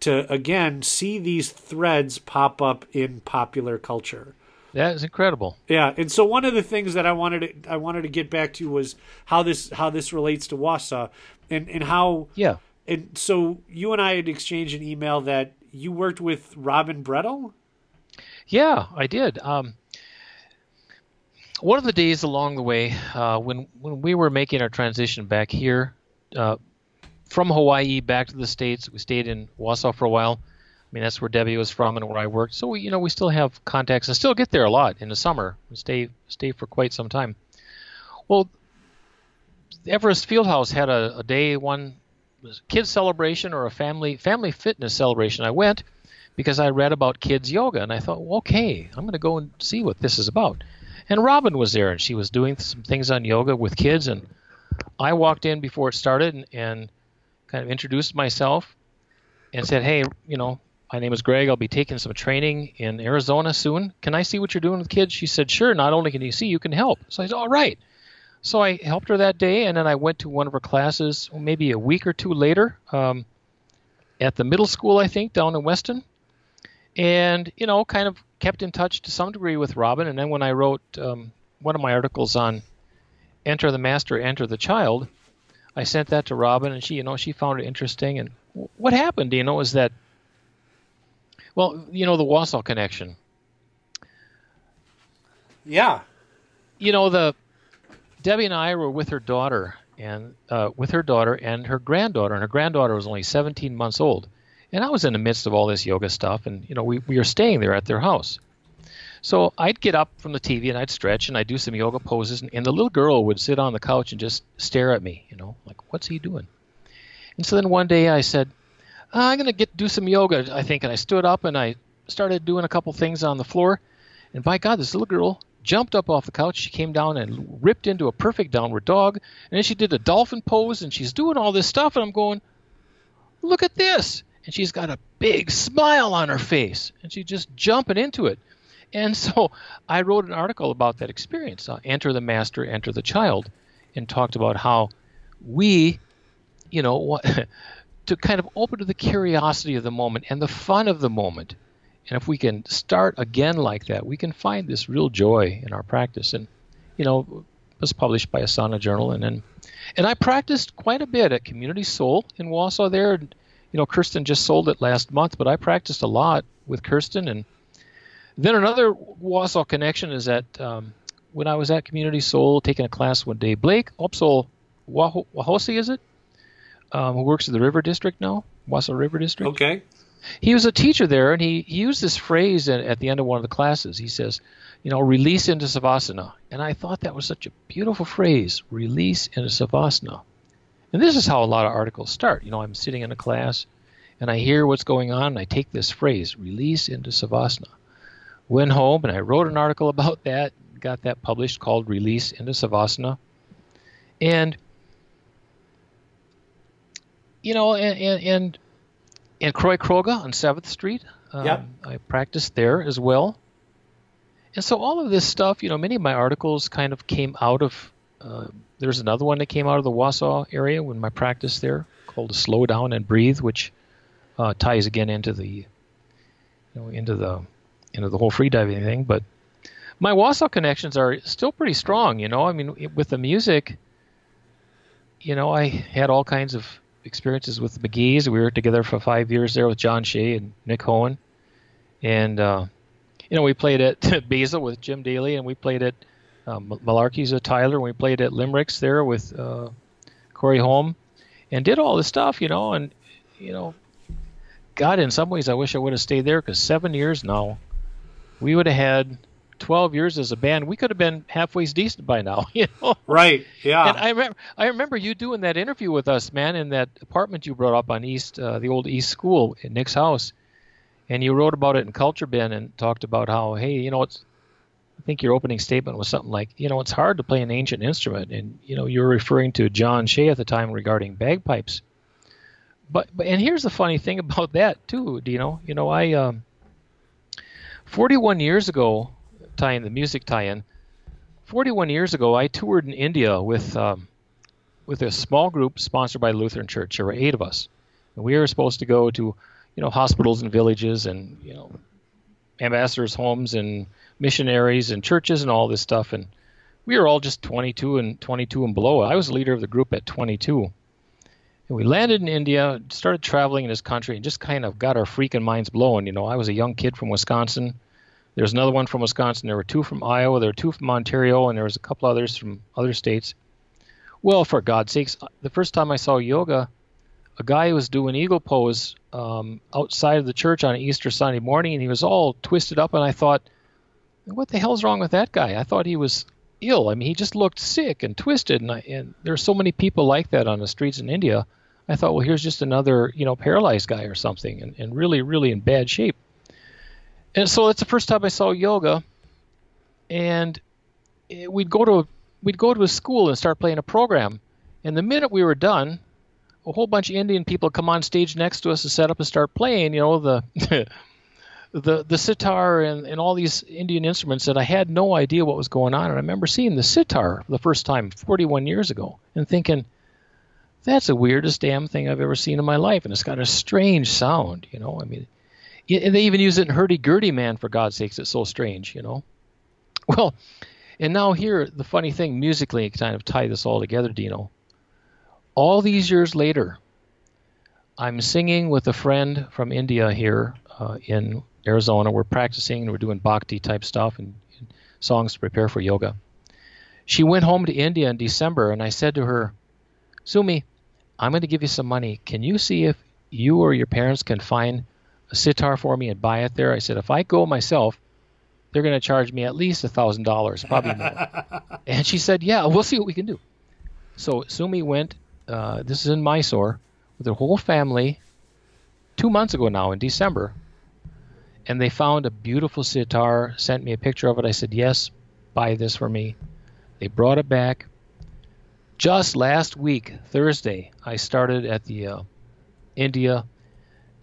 to again see these threads pop up in popular culture. That is incredible. Yeah, and so one of the things that I wanted to I wanted to get back to was how this how this relates to Wausau and and how Yeah. and so you and I had exchanged an email that you worked with Robin Brettel. Yeah, I did. Um, one of the days along the way, uh, when when we were making our transition back here uh, from Hawaii back to the states, we stayed in Wausau for a while. I mean, that's where Debbie was from and where I worked. So we, you know, we still have contacts and still get there a lot in the summer. and Stay stay for quite some time. Well, Everest Fieldhouse had a, a day one kids celebration or a family family fitness celebration. I went because I read about kids yoga and I thought, well, okay, I'm going to go and see what this is about. And Robin was there and she was doing some things on yoga with kids and I walked in before it started and, and kind of introduced myself and said, hey, you know, my name is Greg. I'll be taking some training in Arizona soon. Can I see what you're doing with kids? She said, sure. Not only can you see, you can help. So I said, all right. So I helped her that day, and then I went to one of her classes maybe a week or two later um, at the middle school, I think, down in Weston. And, you know, kind of kept in touch to some degree with Robin. And then when I wrote um, one of my articles on Enter the Master, Enter the Child, I sent that to Robin, and she, you know, she found it interesting. And what happened, you know, is that, well, you know, the Wausau connection. Yeah. you know the Debbie and I were with her daughter and uh, with her daughter and her granddaughter, and her granddaughter was only 17 months old. And I was in the midst of all this yoga stuff, and you know we, we were staying there at their house. So I'd get up from the TV and I'd stretch and I'd do some yoga poses, and, and the little girl would sit on the couch and just stare at me, you know, like what's he doing? And so then one day I said, "Ah, I'm gonna get do some yoga, I think, and I stood up and I started doing a couple things on the floor, and by God, this little girl jumped up off the couch. She came down and ripped into a perfect downward dog. And then she did a dolphin pose and she's doing all this stuff. And I'm going, look at this. And she's got a big smile on her face. And she's just jumping into it. And so I wrote an article about that experience uh, Enter the Master, Enter the Child, and talked about how we, you know, what, to kind of open to the curiosity of the moment and the fun of the moment. And if we can start again like that, we can find this real joy in our practice. And, you know, it was published by Asana Journal. And then, and I practiced quite a bit at Community Soul in Wausau there. And, you know, Kirsten just sold it last month, but I practiced a lot with Kirsten. And then another Wausau connection is that um, when I was at Community Soul taking a class one day, Blake Opsol Waho- Wahosi, is it? Um, who works at the River District now, Wausau River District Okay. he was a teacher there, and he, he used this phrase at, at the end of one of the classes. He says, you know, release into savasana. And I thought that was such a beautiful phrase, release into savasana. And this is how a lot of articles start. You know, I'm sitting in a class, and I hear what's going on, and I take this phrase, release into savasana. Went home, and I wrote an article about that, got that published called Release into Savasana. And, you know, and, and, and in Croy Kroga on Seventh Street. Um, Yep. I practiced there as well. And so all of this stuff, you know, many of my articles kind of came out of. Uh, there's another one that came out of the Wausau area when my practice there called "To Slow Down and Breathe," which uh, ties again into the, you know, into the, into the whole freediving thing. But my Wausau connections are still pretty strong. You know, I mean, with the music, you know, I had all kinds of experiences with the McGee's. We were together for five years there with John Shea and Nick Hohen, and uh, you know, we played at Basil with Jim Daly, and we played at um, Malarkey's at Tyler, and we played at Limericks there with uh, Corey Holm, and did all this stuff, you know, and you know, God, in some ways, I wish I would have stayed there because seven years now, we would have had 12 years as a band, we could have been halfway decent by now, you know. Right. Yeah. And I remember, I remember you doing that interview with us, man, in that apartment you brought up on East, uh, the old East School Nick's house, and you wrote about it in Culture Bin and talked about how, hey, you know, it's. I think your opening statement was something like, you know, it's hard to play an ancient instrument, and you know, you're referring to John Shea at the time regarding bagpipes. But, but and here's the funny thing about that too, Dino. You know, I um, 41 years ago, tie-in, the music tie-in. 41 years ago, I toured in India with um, with a small group sponsored by Lutheran Church. There were eight of us, and we were supposed to go to, you know, hospitals and villages and you know, ambassadors' homes and missionaries and churches and all this stuff. And we were all just 22 and 22 and below. I was the leader of the group at 22. And we landed in India, started traveling in this country, and just kind of got our freaking minds blown. You know, I was a young kid from Wisconsin there's another one from Wisconsin. There were two from Iowa. There were two from Ontario, and there was a couple others from other states. Well, for God's sakes, the first time I saw yoga, a guy was doing eagle pose um, outside of the church on Easter Sunday morning, and he was all twisted up. And I thought, what the hell's wrong with that guy? I thought he was ill. I mean, he just looked sick and twisted. And, I, and there are so many people like that on the streets in India. I thought, well, here's just another, you know, paralyzed guy or something, and, and really, really in bad shape and so that's the first time I saw yoga. And we'd go to we'd go to a school and start playing a program. And the minute we were done, a whole bunch of Indian people come on stage next to us to set up and start playing. You know the the the sitar and, and all these Indian instruments that I had no idea what was going on. And I remember seeing the sitar the first time 41 years ago and thinking, that's the weirdest damn thing I've ever seen in my life. And it's got a strange sound, you know. I mean, and they even use it in hurdy-gurdy man for god's sakes. It's so strange you know? Well and now here the funny thing musically kind of tie this all together dino. All these years later i'm singing with a friend from india here uh, in arizona. We're practicing and we're doing bhakti type stuff and, and songs to prepare for yoga. She went home to india in december and i said to her sumi i'm going to give you some money. Can you see if you or your parents can find a sitar for me and buy it there. I said, if I go myself, they're going to charge me at least a thousand dollars, probably more. and she said, yeah, we'll see what we can do. So Sumi went. Uh, this is in Mysore with her whole family two months ago now in December, and they found a beautiful sitar. Sent me a picture of it. I said, yes, buy this for me. They brought it back. Just last week, Thursday, I started at the uh, India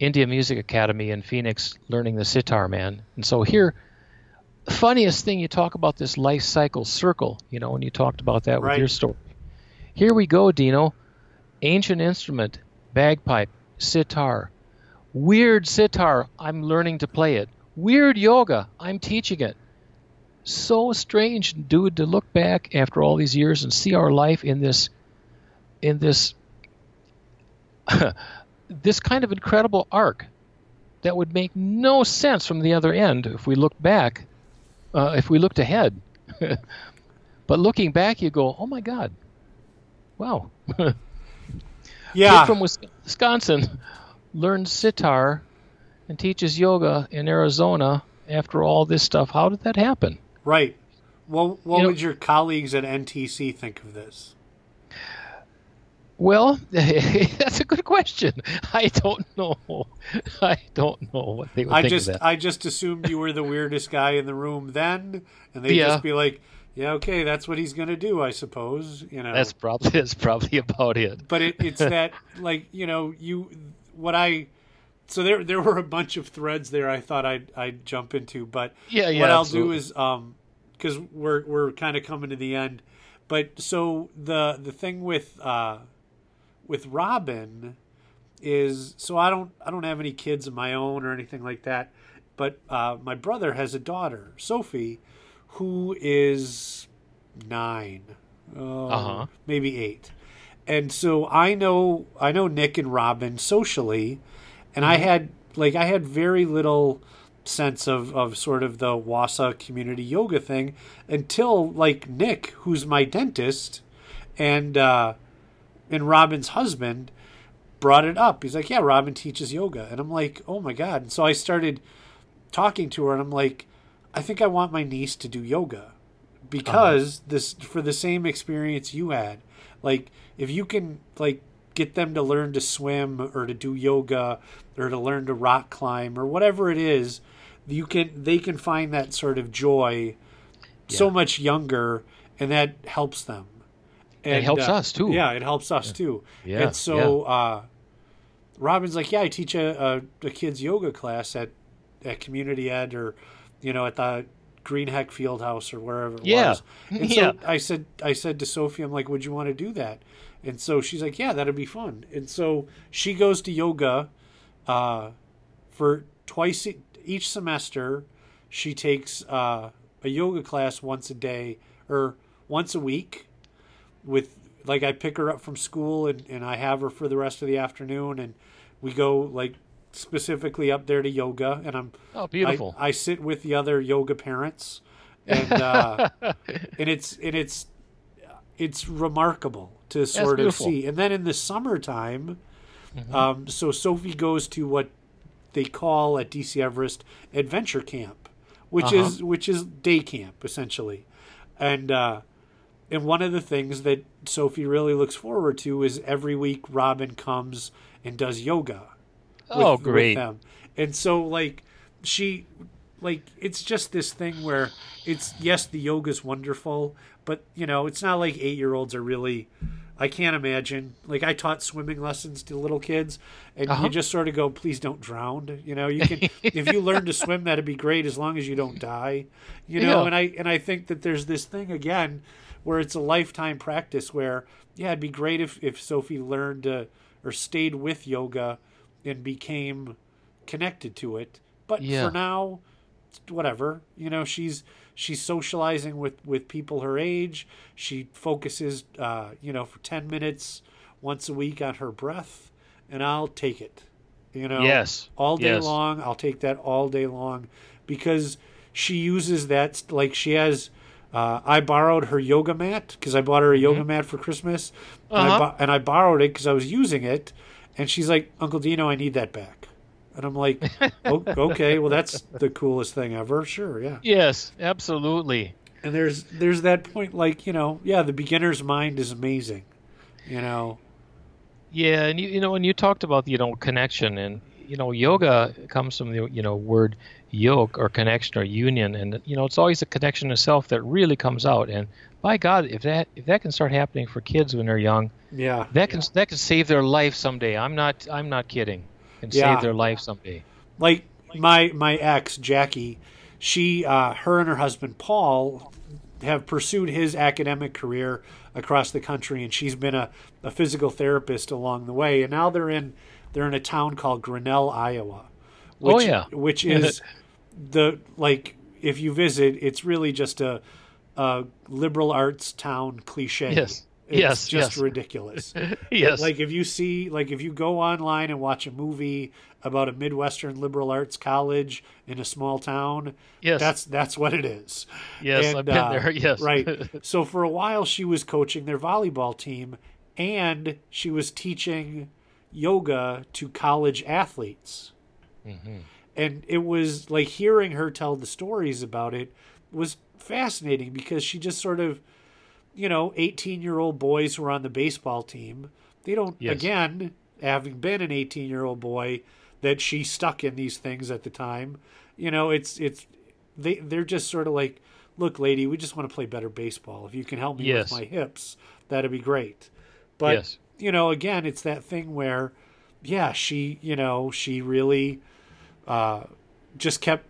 India Music Academy in Phoenix learning the sitar, man. And so here, funniest thing you talk about this life cycle circle, you know, when you talked about that right. with your story. Here we go, Dino. Ancient instrument, bagpipe, sitar. Weird sitar, I'm learning to play it. Weird yoga, I'm teaching it. So strange, dude, to look back after all these years and see our life in this in this this kind of incredible arc that would make no sense from the other end if we looked back, uh, if we looked ahead. but looking back, you go, oh my God, wow. yeah. Kid from Wisconsin learned sitar and teaches yoga in Arizona after all this stuff. How did that happen? Right. Well, what You know- would your colleagues at NTC think of this? Well, that's a good question. I don't know. I don't know what they would I think just of that. I just assumed you were the weirdest guy in the room then, and they'd Yeah. just be like, "Yeah, okay, that's what he's gonna do, I suppose." You know, That's probably that's probably about it. but it, it's that like you know you what I so there there were a bunch of threads there I thought I'd I'd jump into, but Yeah, yeah, what I'll do is um because we're we're kind of coming to the end, but so the the thing with uh with Robin is so I don't I don't have any kids of my own or anything like that, but uh, my brother has a daughter, Sophie, who is nine, uh, Uh-huh. maybe eight, and so I know I know Nick and Robin socially, and I had like I had very little sense of of sort of the Wausau community yoga thing until like Nick, who's my dentist, and uh, and Robin's husband brought it up. He's like, "Yeah, Robin teaches yoga," and I'm like, "Oh my god!" And so I started talking to her, and I'm like, "I think I want my niece to do yoga because uh-huh. this for the same experience you had. Like, if you can like get them to learn to swim or to do yoga or to learn to rock climb or whatever it is, you can they can find that sort of joy so much younger, and that helps them." It helps us, too. Yeah, it helps us too. Yeah, And so uh, Robin's like, yeah, I teach a, a, a kids yoga class at at community ed or you know at the Greenheck Field House or wherever it Yeah. was. And Yeah. so I said I said to Sophie, I'm like, would you want to do that? And so she's like, yeah, that'd be fun. And so she goes to yoga uh, for twice each semester. She takes uh, a yoga class once a day or once a week with like I pick her up from school and, and I have her for the rest of the afternoon and we go like specifically up there to yoga and I'm Oh, beautiful. I, I sit with the other yoga parents and uh, and it's and it's it's remarkable to sort of see and then in the summertime um, so Sophie goes to what they call at DC Everest adventure camp which Uh-huh. is which is day camp essentially and uh, and one of the things that Sophie really looks forward to is every week Robin comes and does yoga. oh, with- with great. them. And so like she like it's just this thing where it's yes the yoga's wonderful, but you know, it's not like 8-year-olds are really I can't imagine. Like I taught swimming lessons to little kids and Uh-huh. you just sort of go please don't drown, you know, you can if you learn to swim that'd be great as long as you don't die. You know, Yeah. and I and I think that there's this thing again where it's a lifetime practice where yeah, it'd be great if if Sophie learned to or stayed with yoga and became connected to it. But Yeah. for now, whatever. You know, she's she's socializing with with people her age. She focuses, uh, you know, for ten minutes once a week on her breath, and I'll take it. You know, Yes. all day Yes. long. I'll take that all day long because she uses that like she has. Uh, I borrowed her yoga mat because I bought her a yoga mat for Christmas, and, I Mm-hmm. Uh-huh. bo- and I borrowed it because I was using it. And she's like, "Uncle Dino, I need that back." And I'm like, "O- "Okay, well, that's the coolest thing ever. Sure, yeah." Yes, absolutely. And there's there's that point, like you know, yeah, the beginner's mind is amazing. You know, Yeah, and you, you know, when you talked about you know connection and you know yoga comes from the you know word yoke or connection or union, and you know it's always the connection itself that really comes out. And by God, if that if that can start happening for kids when they're young, yeah, that can that can save their life someday. I'm not I'm not kidding. Can Yeah. save their life someday. like my my ex Jackie, she uh, her and her husband Paul have pursued his academic career across the country, and she's been a, a physical therapist along the way. And now they're in they're in a town called Grinnell, Iowa. Oh, which, Oh, yeah. which is the like if you visit, it's really just a, a liberal arts town cliche. Yes. It's Yes, just yes. ridiculous. Yes. Like if you see, like if you go online and watch a movie about a Midwestern liberal arts college in a small town, Yes. that's that's what it is. Yes, I've been uh, there, yes. right. So for a while, she was coaching their volleyball team, and she was teaching yoga to college athletes. Mm-hmm. And it was like hearing her tell the stories about it was fascinating because she just sort of you know, 18 year old boys who are on the baseball team. They don't, Yes. again, having been an 18 year old boy, that she stuck in these things at the time. You know, it's, it's, they, they're just sort of like, look, lady, we just want to play better baseball. If you can help me Yes. with my hips, that'd be great. But, Yes. You know, again, it's that thing where, yeah, she, you know, she really, uh, just kept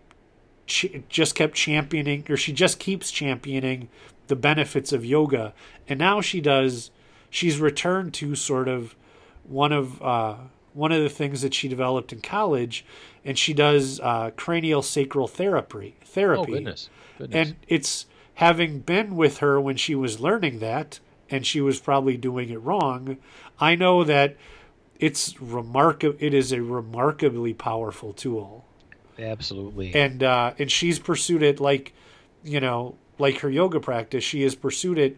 just kept championing or she just keeps championing the benefits of yoga and now she does she's returned to sort of one of uh, one of the things that she developed in college, and she does uh, cranial sacral therapy. Therapy. Oh goodness, goodness. And it's having been with her when she was learning that, and she was probably doing it wrong. I know that it's remarkable. It is a remarkably powerful tool, Absolutely. and uh, and she's pursued it like, you know, like her yoga practice. She has pursued it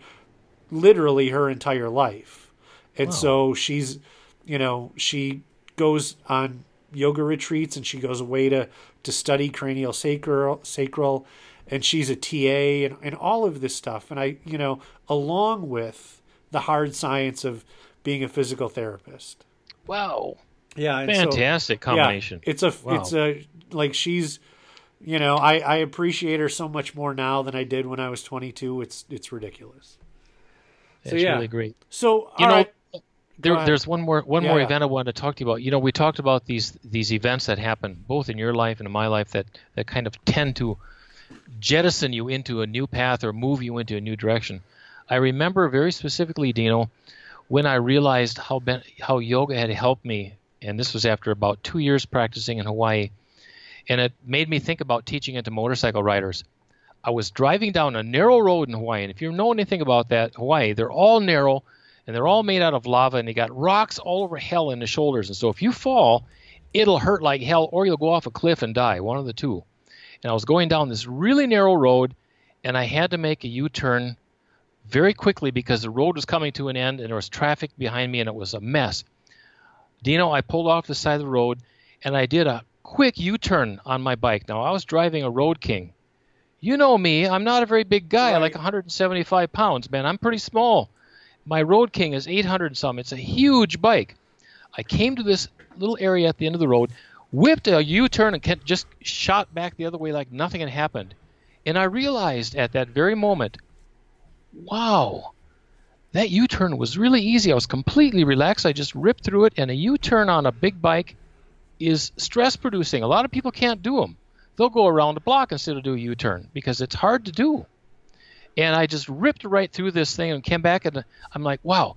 literally her entire life, and Wow. so she's, you know, she goes on yoga retreats and she goes away to to study cranial sacral sacral and she's a TA and, and all of this stuff and I you know along with the hard science of being a physical therapist wow. yeah and so- Fantastic combination. yeah, it's a Wow. it's a like she's you know I I appreciate her so much more now than I did when I was 22 it's it's ridiculous That's yeah. really great. so You know, right. There, there's one more one Yeah, more event I wanted to talk to you about. You know, we talked about these these events that happen both in your life and in my life that that kind of tend to jettison you into a new path or move you into a new direction. I remember very specifically, Dino, when I realized how ben, how yoga had helped me, and this was after about two years practicing in Hawaii, and it made me think about teaching it to motorcycle riders. I was driving down a narrow road in Hawaii, and if you know anything about that, Hawaii, they're all narrow and they're all made out of lava and they got rocks all over hell in the shoulders. And so if you fall, it'll hurt like hell or you'll go off a cliff and die, one of the two. And I was going down this really narrow road and I had to make a U-turn very quickly because the road was coming to an end and there was traffic behind me and it was a mess. Dino, I pulled off the side of the road and I did a quick U-turn on my bike. Now I was driving a Road King. You know me, I'm not a very big guy, Right. like 175 pounds, man. I'm pretty small. My Road King is 800 some. It's a huge bike. I came to this little area at the end of the road, whipped a U-turn and just shot back the other way like nothing had happened. And I realized at that very moment, wow, that U-turn was really easy. I was completely relaxed. I just ripped through it, and a U-turn on a big bike is stress producing. A lot of people can't do them. They'll go around the block instead of do a U-turn because it's hard to do. And I just ripped right through this thing and came back, and I'm like, wow,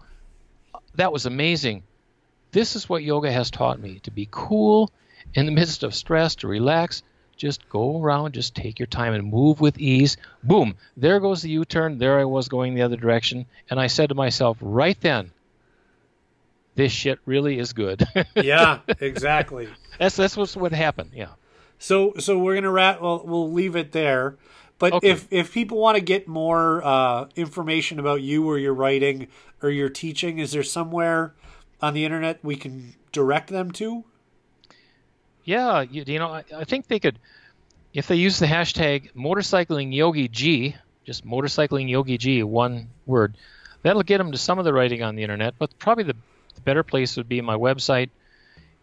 that was amazing. This is what yoga has taught me to be cool in the midst of stress, to relax. Just go around, just take your time and move with ease. Boom, there goes the U turn. There I was going the other direction. And I said to myself right then, this shit really is good. yeah exactly that's that's what's what happened. Yeah. So so we're gonna wrap. Well, we'll leave it there. But Okay. if if people want to get more uh, information about you or your writing or your teaching, is there somewhere on the internet we can direct them to? Yeah, you, you know, I, I think they could, if they use the hashtag motorcycling yogi G, just motorcycling yogi G, one word, that'll get them to some of the writing on the internet. But probably the, the better place would be my website,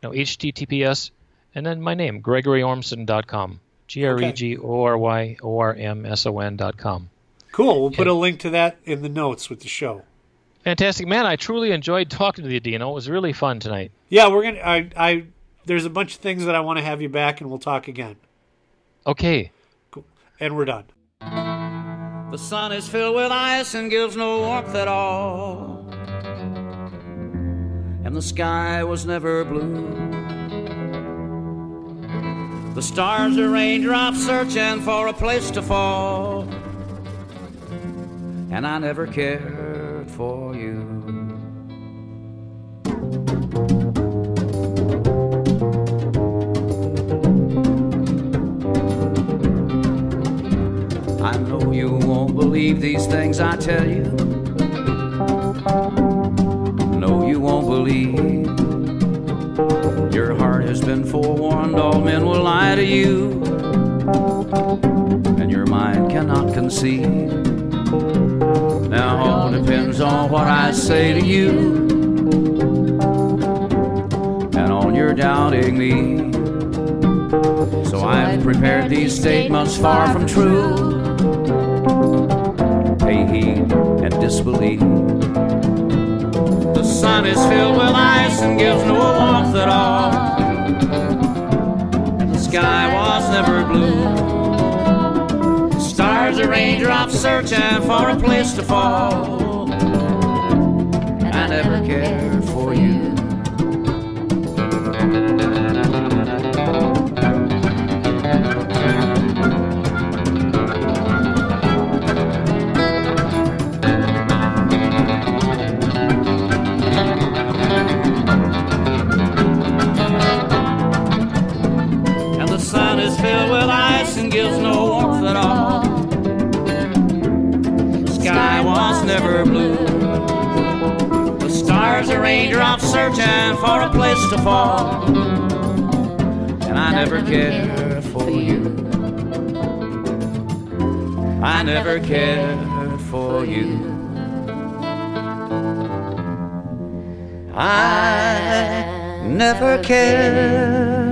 you know, HTTPS, and then my name, GregoryOrmson.com, G R E G O R Y O R M S O N.com. Cool. We'll put Yeah. a link to that in the notes with the show. Fantastic, man! I truly enjoyed talking to you, Dino. It was really fun tonight. Yeah, we're gonna. I I there's a bunch of things that I want to have you back, and we'll talk again. Okay. And we're done. The sun is filled with ice and gives no warmth at all. And the sky was never blue. The stars are raindrops searching for a place to fall. And I never cared for you. Believe these things I tell you. No, you won't believe. Your heart has been forewarned, all men will lie to you. And your mind cannot conceive. Now, all depends on what I say to you. And on your doubting me. So I've prepared these statements far from true. And disbelieve. The sun is filled with ice and gives no warmth at all. The sky was never blue. The Stars are raindrops searching for a place to fall. I never cared raindrops searching for a place to fall. And I never cared for you. I never cared for you. I never cared